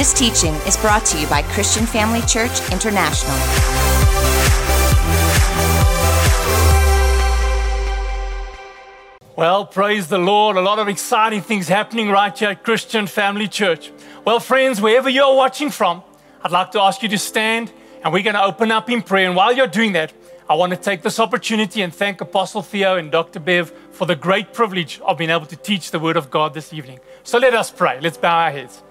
This teaching is brought to you by Christian Family Church International. Well, praise the Lord. A lot of exciting things happening right here at Christian Family Church. Well, friends, wherever you're watching from, I'd like to ask you to stand and we're going to open up in prayer. And while you're doing that, I want to take this opportunity and thank Apostle Theo and Dr. Bev for the great privilege of being able to teach the Word of God this evening. So let us pray. Let's bow our heads.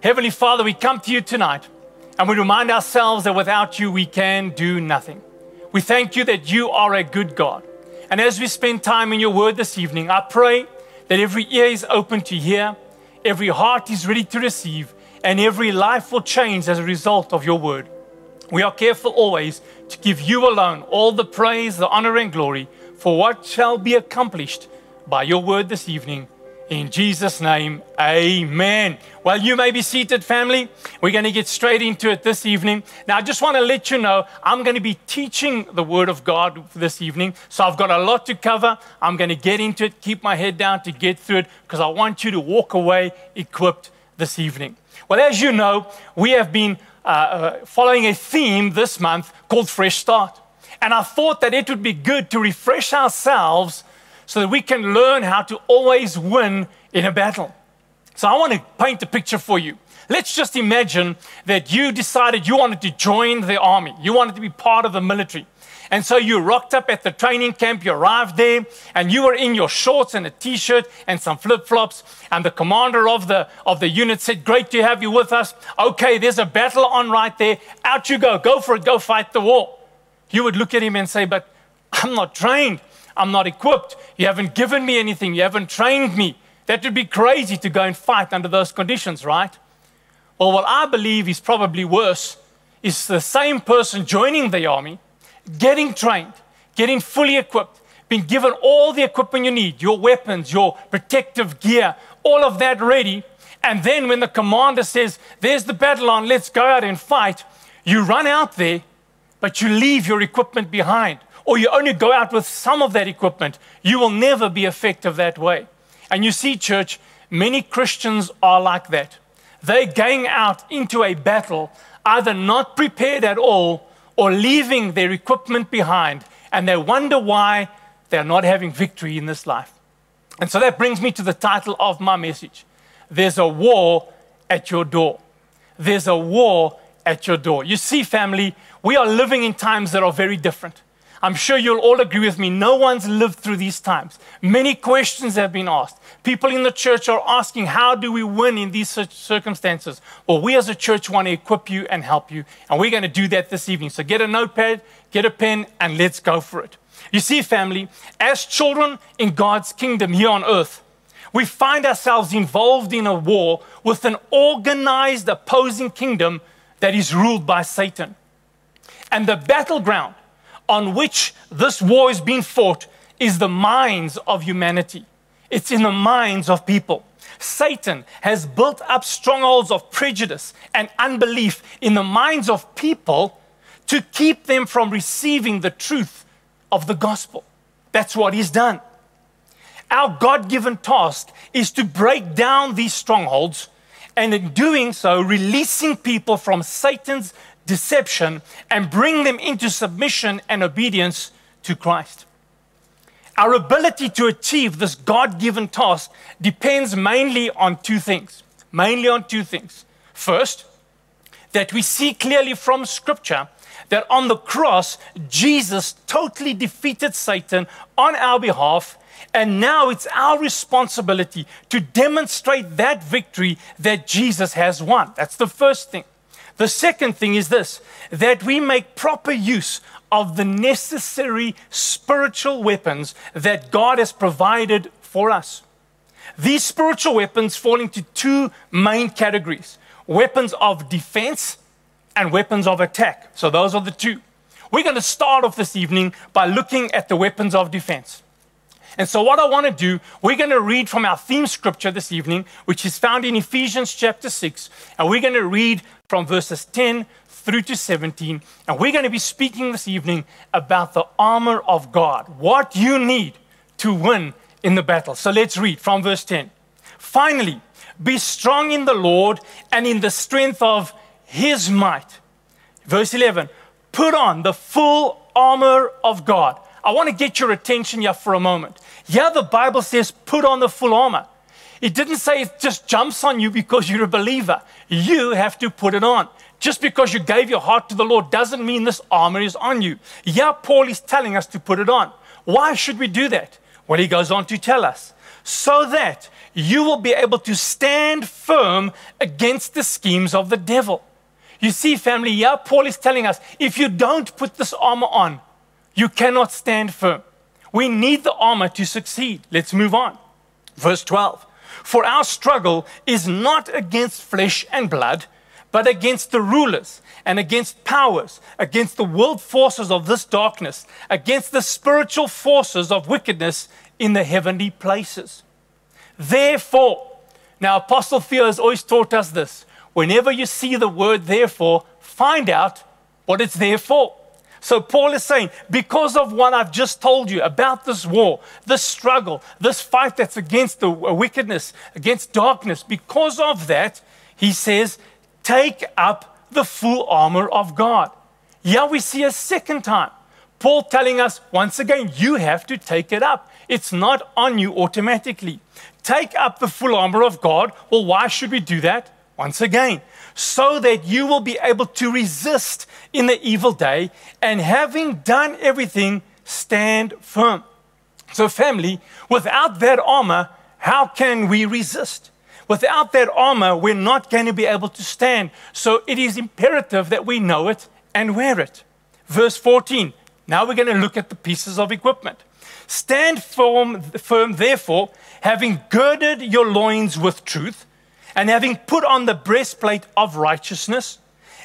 Heavenly Father, we come to you tonight and we remind ourselves that without you we can do nothing. We thank you that you are a good God. And as we spend time in your word this evening, I pray that every ear is open to hear, every heart is ready to receive, and every life will change as a result of your word. We are careful always to give you alone all the praise, the honor, and glory for what shall be accomplished by your word this evening. In Jesus' name, amen. Well, you may be seated, family. We're going to get straight into it this evening. Now, I just want to let you know I'm going to be teaching the Word of God this evening. So I've got a lot to cover. I'm going to get into it, keep my head down to get through it, because I want you to walk away equipped this evening. Well, as you know, we have been uh, uh, following a theme this month called Fresh Start. And I thought that it would be good to refresh ourselves so that we can learn how to always win in a battle. So I want to paint a picture for you. Let's just imagine that you decided you wanted to join the army, you wanted to be part of the military. And so you rocked up at the training camp, you arrived there, and you were in your shorts and a t shirt and some flip flops. And the commander of the, of the unit said, Great to have you with us. Okay, there's a battle on right there. Out you go. Go for it. Go fight the war. You would look at him and say, But I'm not trained. I'm not equipped. You haven't given me anything. You haven't trained me. That would be crazy to go and fight under those conditions, right? Well, what I believe is probably worse is the same person joining the army, getting trained, getting fully equipped, being given all the equipment you need your weapons, your protective gear, all of that ready. And then when the commander says, There's the battle on, let's go out and fight, you run out there, but you leave your equipment behind or you only go out with some of that equipment, you will never be effective that way. And you see, church, many Christians are like that. They're going out into a battle either not prepared at all or leaving their equipment behind, and they wonder why they're not having victory in this life. And so that brings me to the title of my message There's a war at your door. There's a war at your door. You see, family, we are living in times that are very different. I'm sure you'll all agree with me. No one's lived through these times. Many questions have been asked. People in the church are asking, How do we win in these circumstances? Well, we as a church want to equip you and help you. And we're going to do that this evening. So get a notepad, get a pen, and let's go for it. You see, family, as children in God's kingdom here on earth, we find ourselves involved in a war with an organized opposing kingdom that is ruled by Satan. And the battleground on which this war is being fought is the minds of humanity. It's in the minds of people. Satan has built up strongholds of prejudice and unbelief in the minds of people to keep them from receiving the truth of the gospel. That's what he's done. Our God given task is to break down these strongholds and in doing so, releasing people from Satan's deception and bring them into submission and obedience to Christ. Our ability to achieve this God given task depends mainly on two things. Mainly on two things. First, that we see clearly from Scripture that on the cross, Jesus totally defeated Satan on our behalf. And now it's our responsibility to demonstrate that victory that Jesus has won. That's the first thing. The second thing is this that we make proper use of the necessary spiritual weapons that God has provided for us. These spiritual weapons fall into two main categories weapons of defense and weapons of attack. So, those are the two. We're going to start off this evening by looking at the weapons of defense. And so, what I want to do, we're going to read from our theme scripture this evening, which is found in Ephesians chapter 6. And we're going to read from verses 10 through to 17. And we're going to be speaking this evening about the armor of God, what you need to win in the battle. So, let's read from verse 10. Finally, Be strong in the Lord and in the strength of his might. Verse 11 Put on the full armor of God. I want to get your attention here for a moment. Yeah, the Bible says put on the full armor. It didn't say it just jumps on you because you're a believer. You have to put it on. Just because you gave your heart to the Lord doesn't mean this armor is on you. Yeah, Paul is telling us to put it on. Why should we do that? Well, he goes on to tell us so that you will be able to stand firm against the schemes of the devil. You see, family, yeah, Paul is telling us if you don't put this armor on, you cannot stand firm. We need the armor to succeed. Let's move on. Verse 12 For our struggle is not against flesh and blood, but against the rulers and against powers, against the world forces of this darkness, against the spiritual forces of wickedness in the heavenly places. Therefore, now Apostle Theo has always taught us this. Whenever you see the word therefore, find out what it's there for. So Paul is saying, because of what I've just told you about this war, this struggle, this fight that's against the wickedness, against darkness, because of that, he says, take up the full armor of God. Here we see a second time. Paul telling us once again, you have to take it up. It's not on you automatically. Take up the full armor of God. Well, why should we do that? Once again, so that you will be able to resist in the evil day and having done everything, stand firm. So, family, without that armor, how can we resist? Without that armor, we're not going to be able to stand. So, it is imperative that we know it and wear it. Verse 14. Now we're going to look at the pieces of equipment. Stand firm, firm, therefore, having girded your loins with truth, and having put on the breastplate of righteousness,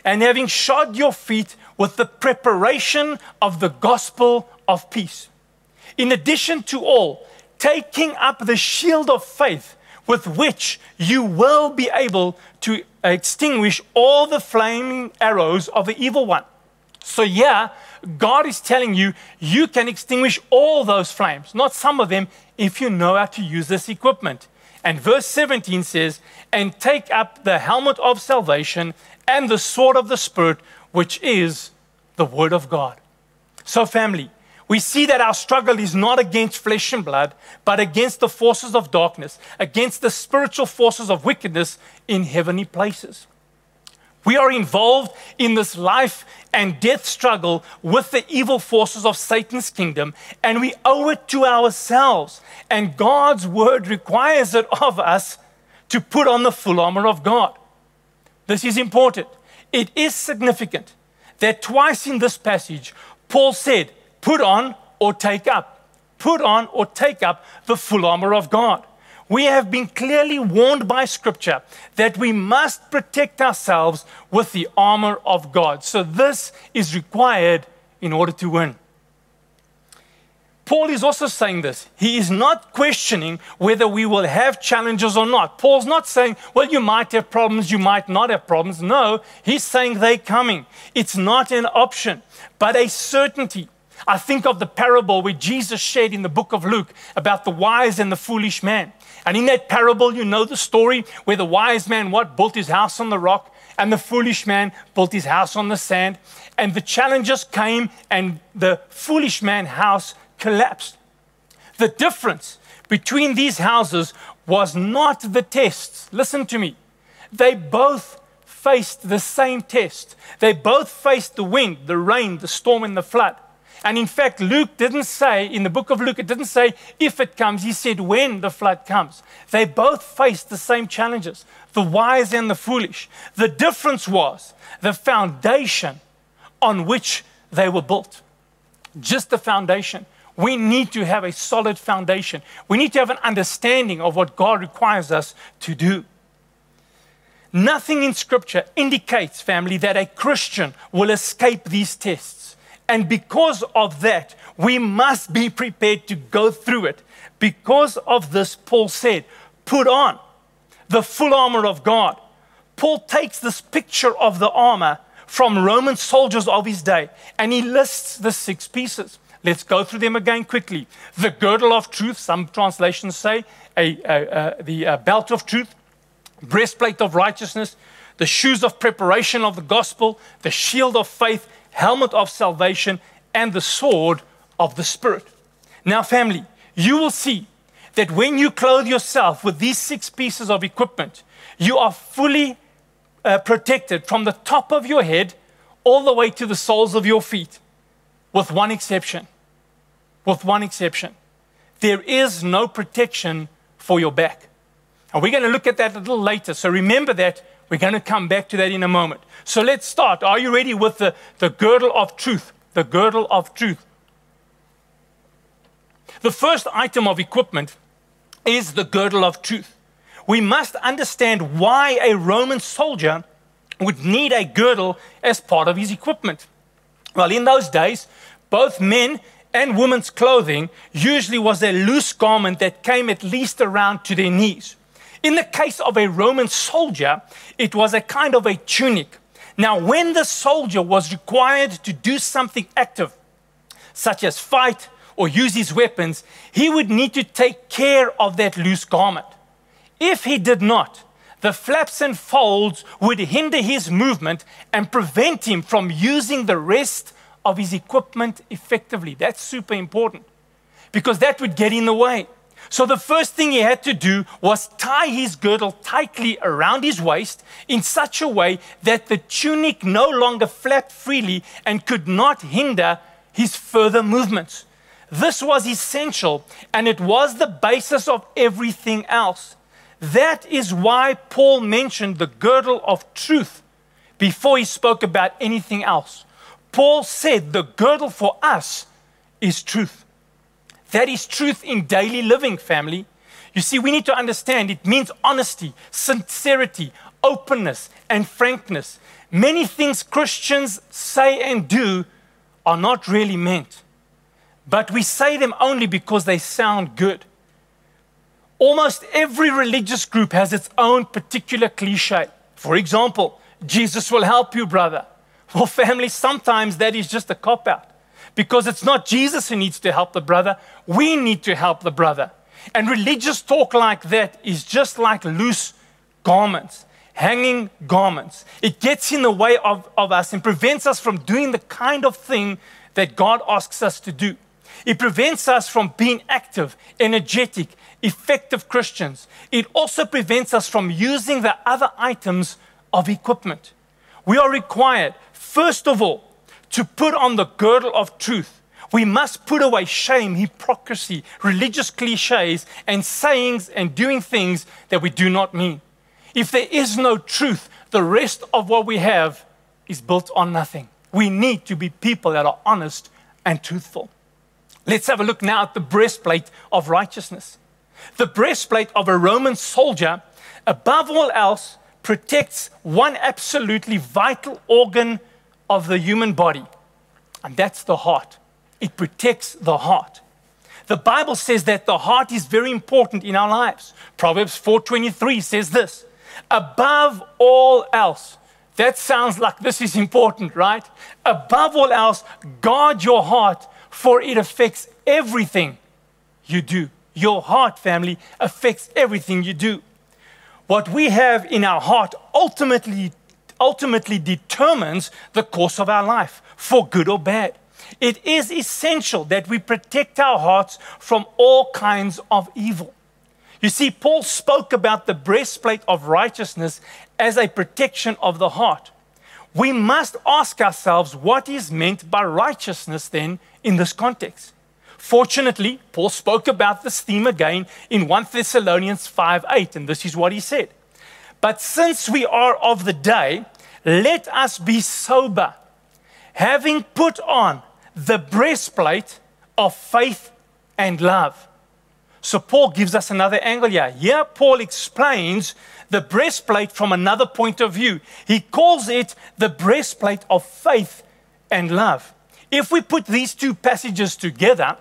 and having shod your feet with the preparation of the gospel of peace. In addition to all, taking up the shield of faith with which you will be able to extinguish all the flaming arrows of the evil one. So, yeah, God is telling you you can extinguish all those flames, not some of them, if you know how to use this equipment. And verse 17 says, And take up the helmet of salvation and the sword of the Spirit, which is the Word of God. So, family, we see that our struggle is not against flesh and blood, but against the forces of darkness, against the spiritual forces of wickedness in heavenly places. We are involved in this life and death struggle with the evil forces of Satan's kingdom, and we owe it to ourselves. And God's word requires it of us to put on the full armor of God. This is important. It is significant that twice in this passage, Paul said, Put on or take up. Put on or take up the full armor of God we have been clearly warned by Scripture that we must protect ourselves with the armor of God. So, this is required in order to win. Paul is also saying this. He is not questioning whether we will have challenges or not. Paul's not saying, well, you might have problems, you might not have problems. No, he's saying they're coming. It's not an option, but a certainty. I think of the parable where Jesus shared in the book of Luke about the wise and the foolish man. And in that parable, you know the story where the wise man what built his house on the rock and the foolish man built his house on the sand. And the challenges came and the foolish man house collapsed. The difference between these houses was not the tests. Listen to me. They both faced the same test. They both faced the wind, the rain, the storm, and the flood. And in fact, Luke didn't say, in the book of Luke, it didn't say if it comes, he said when the flood comes. They both faced the same challenges the wise and the foolish. The difference was the foundation on which they were built. Just the foundation. We need to have a solid foundation. We need to have an understanding of what God requires us to do. Nothing in Scripture indicates, family, that a Christian will escape these tests. And because of that, we must be prepared to go through it. Because of this, Paul said, put on the full armor of God. Paul takes this picture of the armor from Roman soldiers of his day and he lists the six pieces. Let's go through them again quickly. The girdle of truth, some translations say, a, a, a, the uh, belt of truth, breastplate of righteousness, the shoes of preparation of the gospel, the shield of faith, helmet of salvation, and the sword of the Spirit. Now, family, you will see that when you clothe yourself with these six pieces of equipment, you are fully uh, protected from the top of your head all the way to the soles of your feet, with one exception. With one exception. There is no protection for your back. And we're going to look at that a little later. So remember that. We're going to come back to that in a moment. So let's start. Are you ready with the, the girdle of truth? The girdle of truth. The first item of equipment is the girdle of truth. We must understand why a Roman soldier would need a girdle as part of his equipment. Well, in those days, both men and women's clothing usually was a loose garment that came at least around to their knees. In the case of a Roman soldier, it was a kind of a tunic. Now, when the soldier was required to do something active, such as fight or use his weapons, he would need to take care of that loose garment. If he did not, the flaps and folds would hinder his movement and prevent him from using the rest of his equipment effectively. That's super important because that would get in the way. So the first thing he had to do was tie his girdle tightly around his waist in such a way that the tunic no longer flapped freely and could not hinder his further movements. This was essential and it was the basis of everything else. That is why Paul mentioned the girdle of truth before he spoke about anything else. Paul said the girdle for us is truth. That is truth in daily living, family. You see, we need to understand it means honesty, sincerity, openness, and frankness. Many things Christians say and do are not really meant but we say them only because they sound good. Almost every religious group has its own particular cliche. For example, Jesus will help you, brother. Well, family, sometimes that is just a cop out because it's not Jesus who needs to help the brother, we need to help the brother. And religious talk like that is just like loose garments, hanging garments. It gets in the way of, of us and prevents us from doing the kind of thing that God asks us to do. It prevents us from being active, energetic, effective Christians. It also prevents us from using the other items of equipment. We are required, first of all, to put on the girdle of truth. We must put away shame, hypocrisy, religious cliches, and sayings and doing things that we do not mean. If there is no truth, the rest of what we have is built on nothing. We need to be people that are honest and truthful. Let's have a look now at the breastplate of righteousness. The breastplate of a Roman soldier, above all else, protects one absolutely vital organ of the human body, and that's the heart. It protects the heart. The Bible says that the heart is very important in our lives. Proverbs 4:23 says this, above all else. That sounds like this is important, right? Above all else, guard your heart for it affects everything you do. Your heart, family, affects everything you do. What we have in our heart ultimately, ultimately determines the course of our life, for good or bad. It is essential that we protect our hearts from all kinds of evil. You see, Paul spoke about the breastplate of righteousness as a protection of the heart. We must ask ourselves what is meant by righteousness then in this context. Fortunately, Paul spoke about this theme again in 1 Thessalonians 5 8, and this is what he said. But since we are of the day, let us be sober, having put on the breastplate of faith and love. So, Paul gives us another angle here. Here, Paul explains the breastplate from another point of view. He calls it the breastplate of faith and love. If we put these two passages together,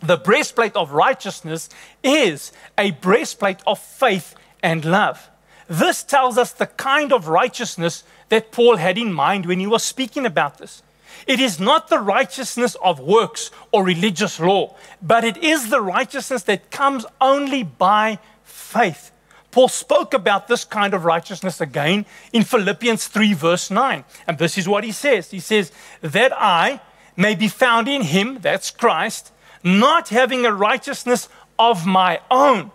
the breastplate of righteousness is a breastplate of faith and love. This tells us the kind of righteousness that Paul had in mind when he was speaking about this. It is not the righteousness of works or religious law, but it is the righteousness that comes only by faith. Paul spoke about this kind of righteousness again in Philippians 3, verse 9. And this is what he says He says, That I may be found in him, that's Christ, not having a righteousness of my own,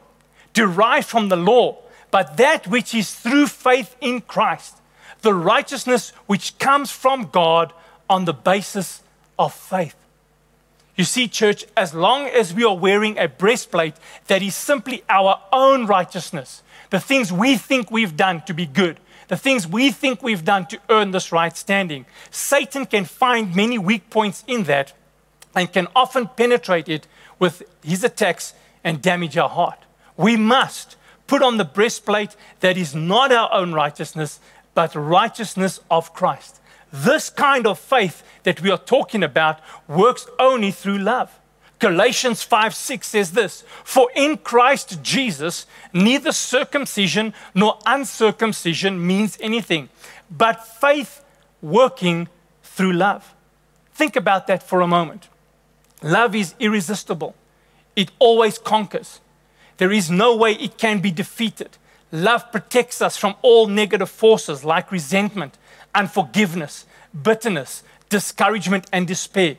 derived from the law, but that which is through faith in Christ, the righteousness which comes from God on the basis of faith. You see, church, as long as we are wearing a breastplate that is simply our own righteousness, the things we think we've done to be good, the things we think we've done to earn this right standing, Satan can find many weak points in that and can often penetrate it with his attacks and damage our heart. We must put on the breastplate that is not our own righteousness, but righteousness of Christ. This kind of faith that we are talking about works only through love. Galatians 5 6 says this For in Christ Jesus, neither circumcision nor uncircumcision means anything, but faith working through love. Think about that for a moment. Love is irresistible, it always conquers. There is no way it can be defeated. Love protects us from all negative forces like resentment, unforgiveness, bitterness, discouragement, and despair.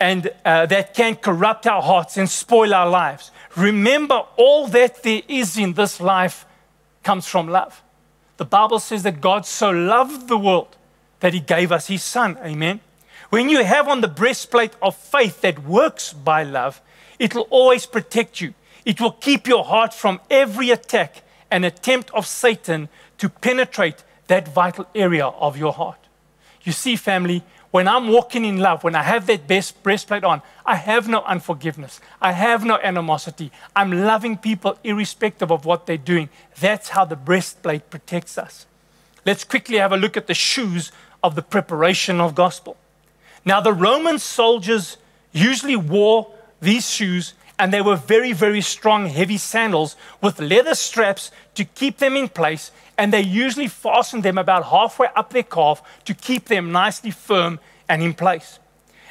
And uh, that can corrupt our hearts and spoil our lives. Remember, all that there is in this life comes from love. The Bible says that God so loved the world that he gave us his son. Amen. When you have on the breastplate of faith that works by love, it will always protect you. It will keep your heart from every attack and attempt of Satan to penetrate that vital area of your heart. You see, family, when I'm walking in love, when I have that best breastplate on, I have no unforgiveness. I have no animosity. I'm loving people irrespective of what they're doing. That's how the breastplate protects us. Let's quickly have a look at the shoes of the preparation of gospel. Now, the Roman soldiers usually wore these shoes, and they were very, very strong, heavy sandals with leather straps to keep them in place and they usually fasten them about halfway up their calf to keep them nicely firm and in place.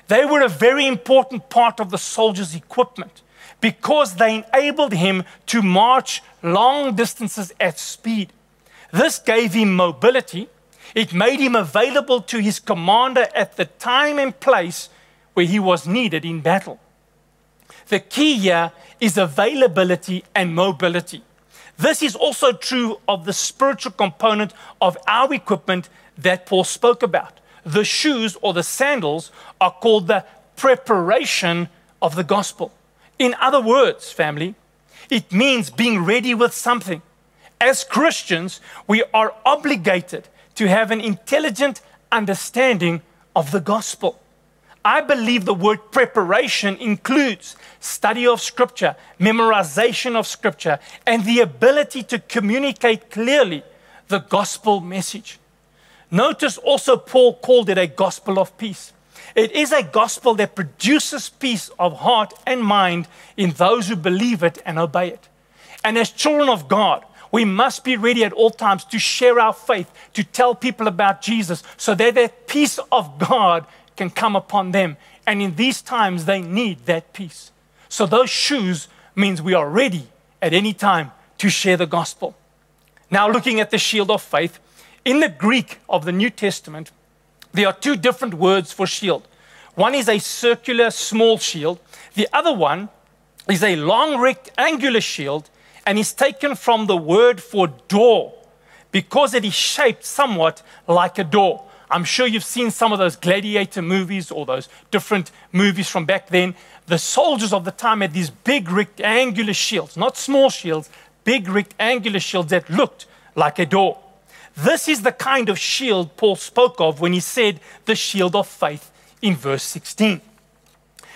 They were a very important part of the soldier's equipment because they enabled him to march long distances at speed. This gave him mobility. It made him available to his commander at the time and place where he was needed in battle. The key here is availability and mobility. This is also true of the spiritual component of our equipment that Paul spoke about. The shoes or the sandals are called the preparation of the gospel. In other words, family, it means being ready with something. As Christians, we are obligated to have an intelligent understanding of the gospel. I believe the word preparation includes study of Scripture, memorization of Scripture, and the ability to communicate clearly the gospel message. Notice also, Paul called it a gospel of peace. It is a gospel that produces peace of heart and mind in those who believe it and obey it. And as children of God, we must be ready at all times to share our faith, to tell people about Jesus, so that that peace of God can come upon them. And in these times, they need that peace. So those shoes means we are ready at any time to share the gospel. Now, looking at the shield of faith, in the Greek of the New Testament, there are two different words for shield. One is a circular small shield, the other one is a long rectangular shield and is taken from the word for door because it is shaped somewhat like a door. I'm sure you've seen some of those gladiator movies or those different movies from back then. The soldiers of the time had these big rectangular shields, not small shields, big rectangular shields that looked like a door. This is the kind of shield Paul spoke of when he said the shield of faith in verse 16.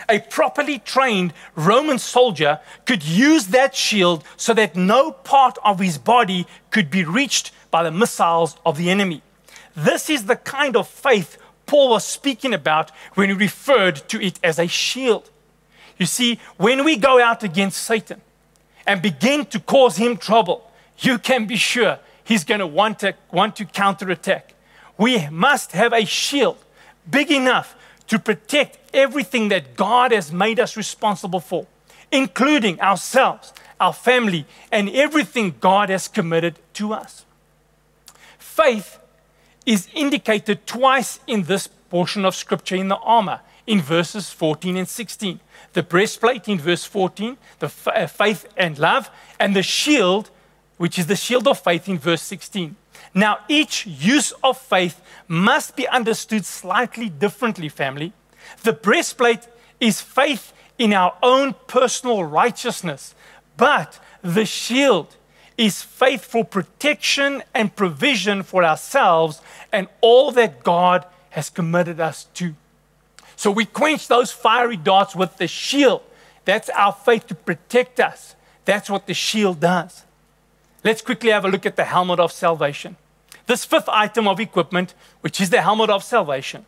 A properly trained Roman soldier could use that shield so that no part of his body could be reached by the missiles of the enemy. This is the kind of faith Paul was speaking about when he referred to it as a shield. You see, when we go out against Satan and begin to cause him trouble, you can be sure he's going to want to, want to counterattack. We must have a shield big enough to protect everything that God has made us responsible for, including ourselves, our family, and everything God has committed to us. Faith is indicated twice in this portion of scripture in the armor, in verses 14 and 16. The breastplate in verse 14, the uh, faith and love, and the shield, which is the shield of faith in verse 16. Now, each use of faith must be understood slightly differently, family. The breastplate is faith in our own personal righteousness, but the shield is faithful protection and provision for ourselves and all that God has committed us to. So we quench those fiery darts with the shield. That's our faith to protect us. That's what the shield does. Let's quickly have a look at the helmet of salvation. This fifth item of equipment, which is the helmet of salvation.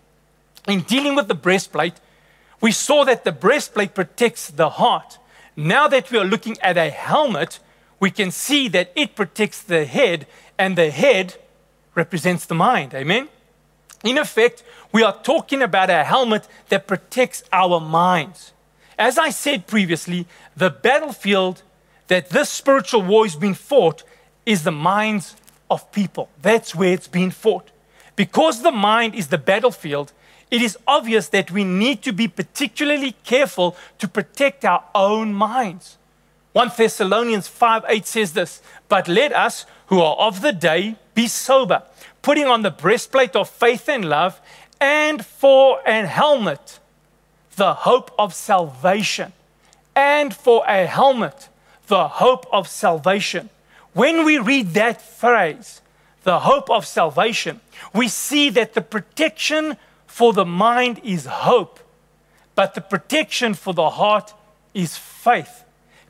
In dealing with the breastplate, we saw that the breastplate protects the heart. Now that we are looking at a helmet, we can see that it protects the head, and the head represents the mind. Amen? In effect, we are talking about a helmet that protects our minds. As I said previously, the battlefield that this spiritual war is being fought is the minds of people. That's where it's being fought. Because the mind is the battlefield, it is obvious that we need to be particularly careful to protect our own minds. 1 Thessalonians 5 8 says this, but let us who are of the day be sober, putting on the breastplate of faith and love, and for an helmet, the hope of salvation. And for a helmet, the hope of salvation. When we read that phrase, the hope of salvation, we see that the protection for the mind is hope, but the protection for the heart is faith.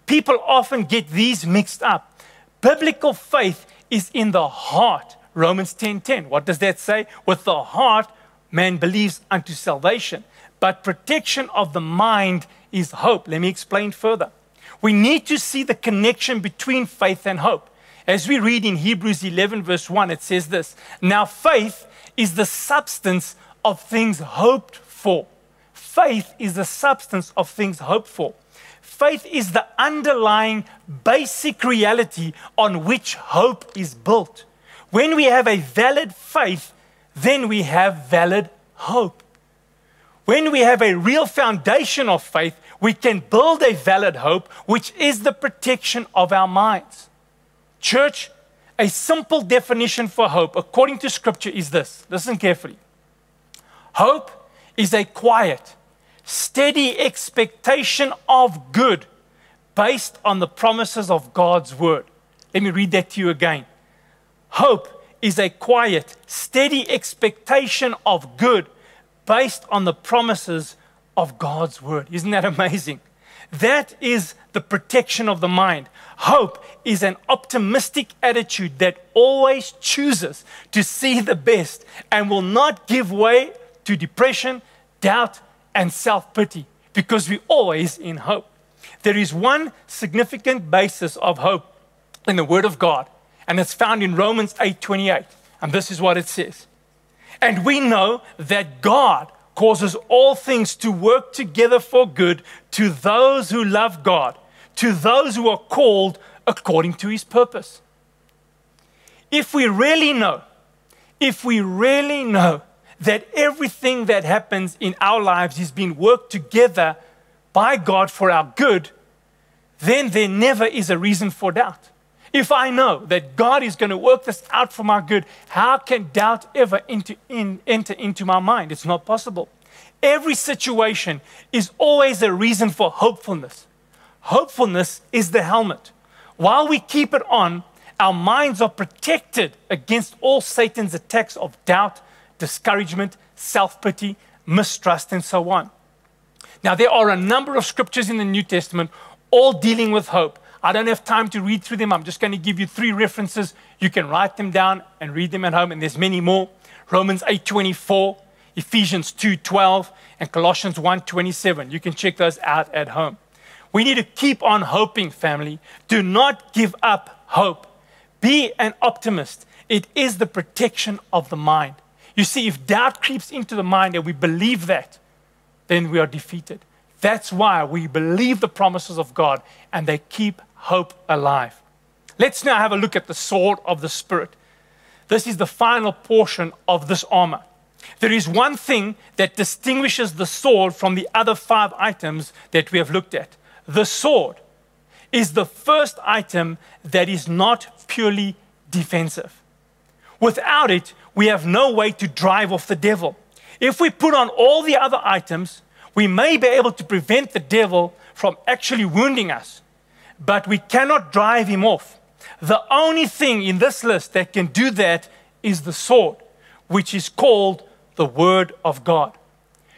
People often get these mixed up. Biblical faith is in the heart. Romans 10:10. 10, 10. What does that say? With the heart man believes unto salvation, but protection of the mind is hope. Let me explain further. We need to see the connection between faith and hope. As we read in Hebrews 11, verse 1, it says this Now faith is the substance of things hoped for. Faith is the substance of things hoped for. Faith is the underlying basic reality on which hope is built. When we have a valid faith, then we have valid hope. When we have a real foundation of faith, we can build a valid hope, which is the protection of our minds. Church, a simple definition for hope, according to Scripture, is this listen carefully. Hope is a quiet, steady expectation of good based on the promises of God's word. Let me read that to you again. Hope is a quiet, steady expectation of good based on the promises of God's word. Isn't that amazing? That is the protection of the mind. Hope is an optimistic attitude that always chooses to see the best and will not give way to depression, doubt, and self pity because we're always in hope. There is one significant basis of hope in the Word of God, and it's found in Romans 8:28. And this is what it says. And we know that God causes all things to work together for good to those who love God, to those who are called according to his purpose. If we really know, if we really know that everything that happens in our lives is being worked together by God for our good, then there never is a reason for doubt. If I know that God is going to work this out for my good, how can doubt ever enter, in, enter into my mind? It's not possible. Every situation is always a reason for hopefulness. Hopefulness is the helmet. While we keep it on, our minds are protected against all Satan's attacks of doubt, discouragement, self pity, mistrust, and so on. Now, there are a number of scriptures in the New Testament all dealing with hope. I don't have time to read through them. I'm just going to give you three references. You can write them down and read them at home, and there's many more. Romans 8:24, Ephesians 2:12, and Colossians 1:27. You can check those out at home. We need to keep on hoping, family. Do not give up hope. Be an optimist. It is the protection of the mind. You see, if doubt creeps into the mind and we believe that, then we are defeated. That's why we believe the promises of God and they keep hope alive. Let's now have a look at the sword of the Spirit. This is the final portion of this armor. There is one thing that distinguishes the sword from the other five items that we have looked at. The sword is the first item that is not purely defensive. Without it, we have no way to drive off the devil. If we put on all the other items, we may be able to prevent the devil from actually wounding us, but we cannot drive him off. The only thing in this list that can do that is the sword, which is called the word of God.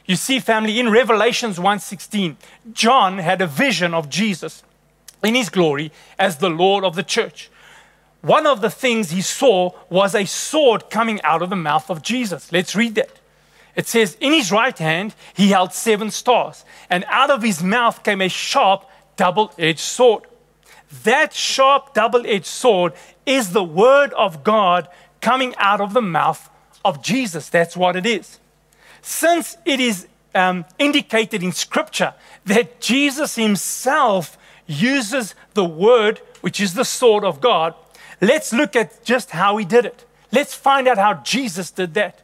You see family in Revelations 1:16, John had a vision of Jesus in his glory as the Lord of the church. One of the things he saw was a sword coming out of the mouth of Jesus. Let's read that. It says, In his right hand he held seven stars, and out of his mouth came a sharp, double edged sword. That sharp, double edged sword is the word of God coming out of the mouth of Jesus. That's what it is. Since it is um, indicated in Scripture that Jesus himself uses the word, which is the sword of God, let's look at just how he did it. Let's find out how Jesus did that.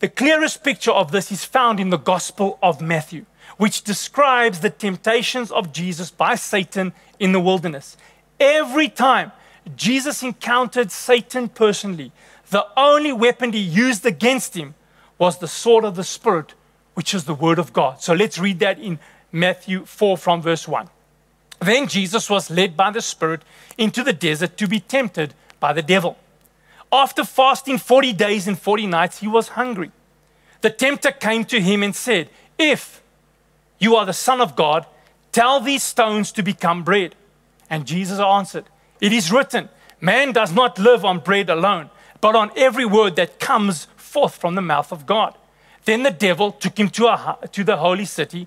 The clearest picture of this is found in the Gospel of Matthew, which describes the temptations of Jesus by Satan in the wilderness. Every time Jesus encountered Satan personally, the only weapon he used against him was the sword of the Spirit, which is the Word of God. So let's read that in Matthew 4 from verse 1. Then Jesus was led by the Spirit into the desert to be tempted by the devil. After fasting 40 days and 40 nights, he was hungry. The tempter came to him and said, If you are the Son of God, tell these stones to become bread. And Jesus answered, It is written, Man does not live on bread alone, but on every word that comes forth from the mouth of God. Then the devil took him to, a, to the holy city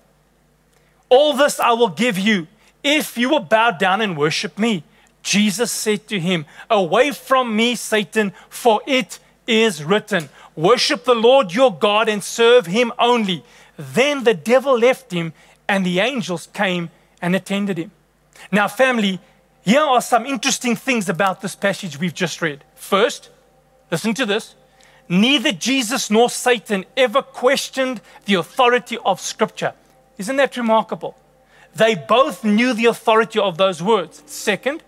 All this I will give you if you will bow down and worship me. Jesus said to him, Away from me, Satan, for it is written, Worship the Lord your God and serve him only. Then the devil left him, and the angels came and attended him. Now, family, here are some interesting things about this passage we've just read. First, listen to this. Neither Jesus nor Satan ever questioned the authority of Scripture. Isn't that remarkable? They both knew the authority of those words. Second,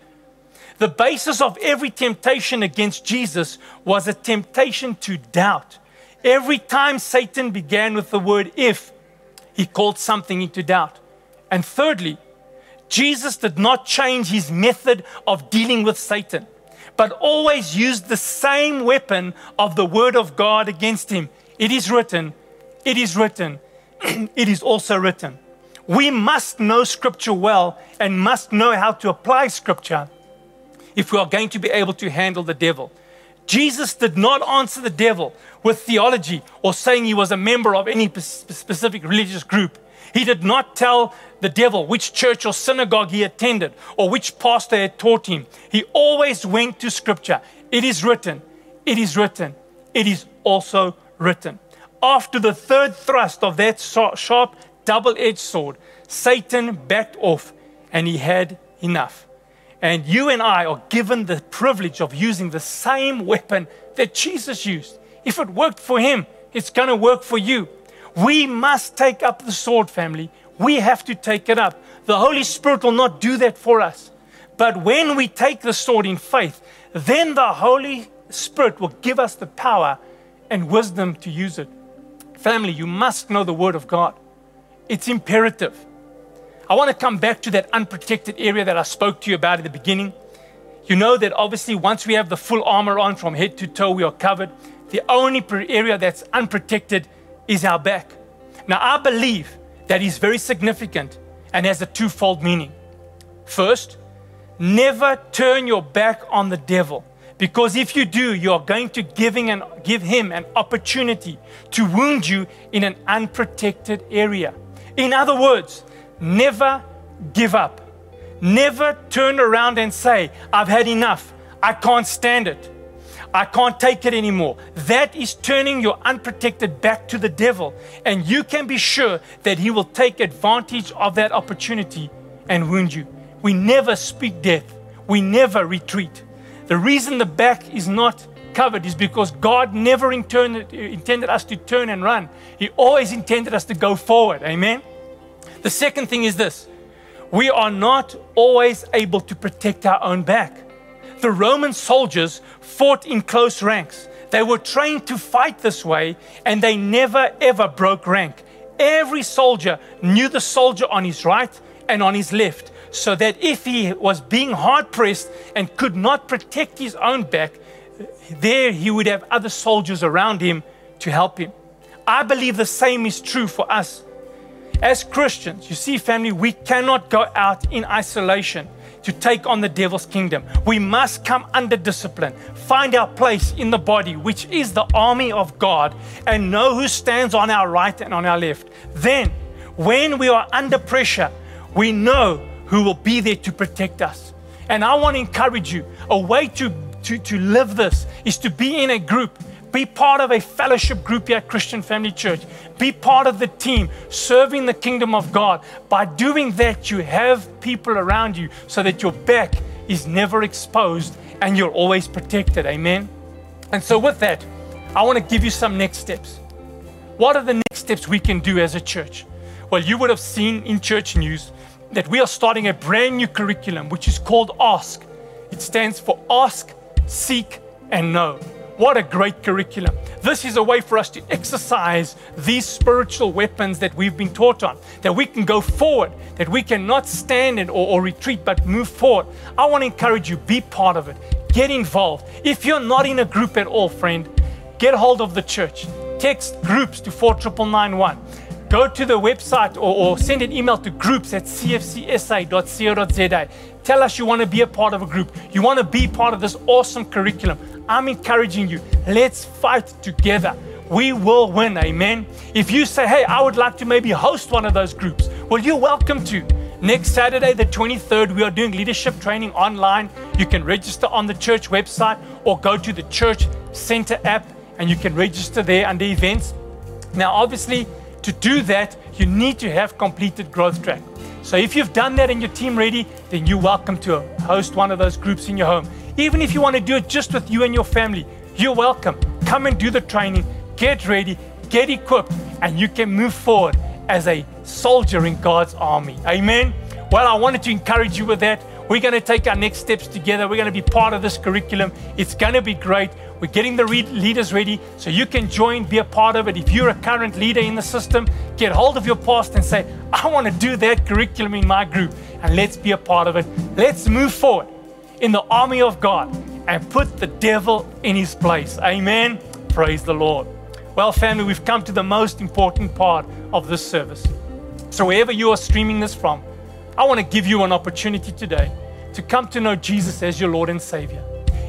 the basis of every temptation against Jesus was a temptation to doubt. Every time Satan began with the word if, he called something into doubt. And thirdly, Jesus did not change his method of dealing with Satan, but always used the same weapon of the word of God against him. It is written, it is written, it is also written. We must know Scripture well and must know how to apply Scripture if we are going to be able to handle the devil. Jesus did not answer the devil with theology or saying he was a member of any specific religious group. He did not tell the devil which church or synagogue he attended or which pastor had taught him. He always went to Scripture. It is written, it is written, it is also written. After the third thrust of that sharp, double edged sword, Satan backed off and he had enough. And you and I are given the privilege of using the same weapon that Jesus used. If it worked for him, it's going to work for you. We must take up the sword, family. We have to take it up. The Holy Spirit will not do that for us. But when we take the sword in faith, then the Holy Spirit will give us the power and wisdom to use it. Family, you must know the Word of God. It's imperative. I want to come back to that unprotected area that I spoke to you about at the beginning. You know that obviously, once we have the full armor on from head to toe, we are covered. The only area that's unprotected is our back. Now, I believe that is very significant and has a twofold meaning. First, Never turn your back on the devil. Because if you do, you are going to giving and give him an opportunity to wound you in an unprotected area. In other words, never give up. Never turn around and say, I've had enough. I can't stand it. I can't take it anymore. That is turning your unprotected back to the devil. And you can be sure that he will take advantage of that opportunity and wound you. We never speak death, we never retreat. The reason the back is not covered is because God never intended, us to turn and run. He always intended us to go forward. Amen. The second thing is this we are not always able to protect our own back. The Roman soldiers fought in close ranks. They were trained to fight this way and they never ever broke rank. Every soldier knew the soldier on his right and on his left, so that if he was being hard pressed and could not protect his own back, there he would have other soldiers around him to help him. I believe the same is true for us. As Christians, you see, family, we cannot go out in isolation to take on the devil's kingdom. We must come under discipline, find our place in the body, which is the army of God, and know who stands on our right and on our left. Then, when we are under pressure, we know who will be there to protect us. And I want to encourage you a way to, to, to live this is to be in a group be part of a fellowship group here at Christian Family Church. Be part of the team serving the kingdom of God. By doing that, you have people around you so that your back is never exposed and you're always protected. Amen. And so, with that, I want to give you some next steps. What are the next steps we can do as a church? Well, you would have seen in church news that we are starting a brand new curriculum which is called ASK. It stands for Ask, Seek, and Know. What a great curriculum. This is a way for us to exercise these spiritual weapons that we've been taught on, that we can go forward, that we cannot stand in or, or retreat, but move forward. I want to encourage you, be part of it, get involved. If you're not in a group at all, friend, get hold of the church. Text groups to 49991 go to the website or, or, send an email to groups at cfcsa.co.za. Tell us you want to be a part of a group. You want to be part of this awesome curriculum. I'm encouraging you. Let's fight together. We will win. Amen. If you say, hey, I would like to maybe host one of those groups, well, you're welcome to. Next Saturday, the 23rd, we are doing leadership training online. You can register on the church website or go to the church center app and you can register there under events. Now, obviously, to do that, you need to have completed growth track. So if you've done that and your team ready, then you're welcome to host one of those groups in your home. Even if you want to do it just with you and your family, you're welcome. Come and do the training, get ready, get equipped, and you can move forward as a soldier in God's army. Amen. Well, I wanted to encourage you with that. We're going to take our next steps together. We're going to be part of this curriculum. It's going to be great. We're getting the leaders ready so you can join, be a part of it. If you're a current leader in the system, get hold of your past and say, I want to do that curriculum in my group, and let's be a part of it. Let's move forward in the army of God and put the devil in his place. Amen. Praise the Lord. Well, family, we've come to the most important part of this service. So, wherever you are streaming this from, I want to give you an opportunity today to come to know Jesus as your Lord and Savior.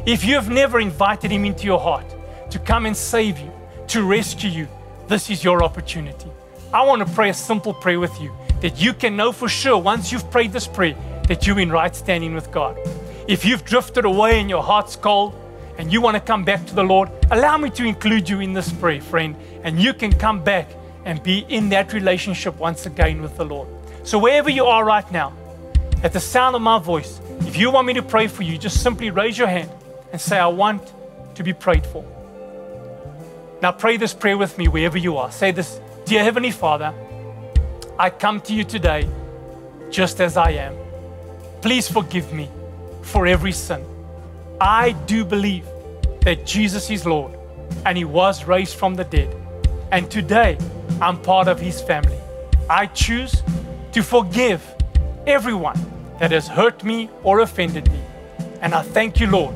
If you have never invited Him into your heart to come and save you, to rescue you, this is your opportunity. I want to pray a simple prayer with you that you can know for sure once you've prayed this prayer that you're in right standing with God. If you've drifted away and your heart's cold and you want to come back to the Lord, allow me to include you in this prayer, friend, and you can come back and be in that relationship once again with the Lord. So, wherever you are right now, at the sound of my voice, if you want me to pray for you, just simply raise your hand and say, I want to be prayed for. Now, pray this prayer with me wherever you are. Say this Dear Heavenly Father, I come to you today just as I am. Please forgive me for every sin. I do believe that Jesus is Lord and He was raised from the dead. And today, I'm part of His family. I choose to forgive everyone that has hurt me or offended me. And I thank you, Lord,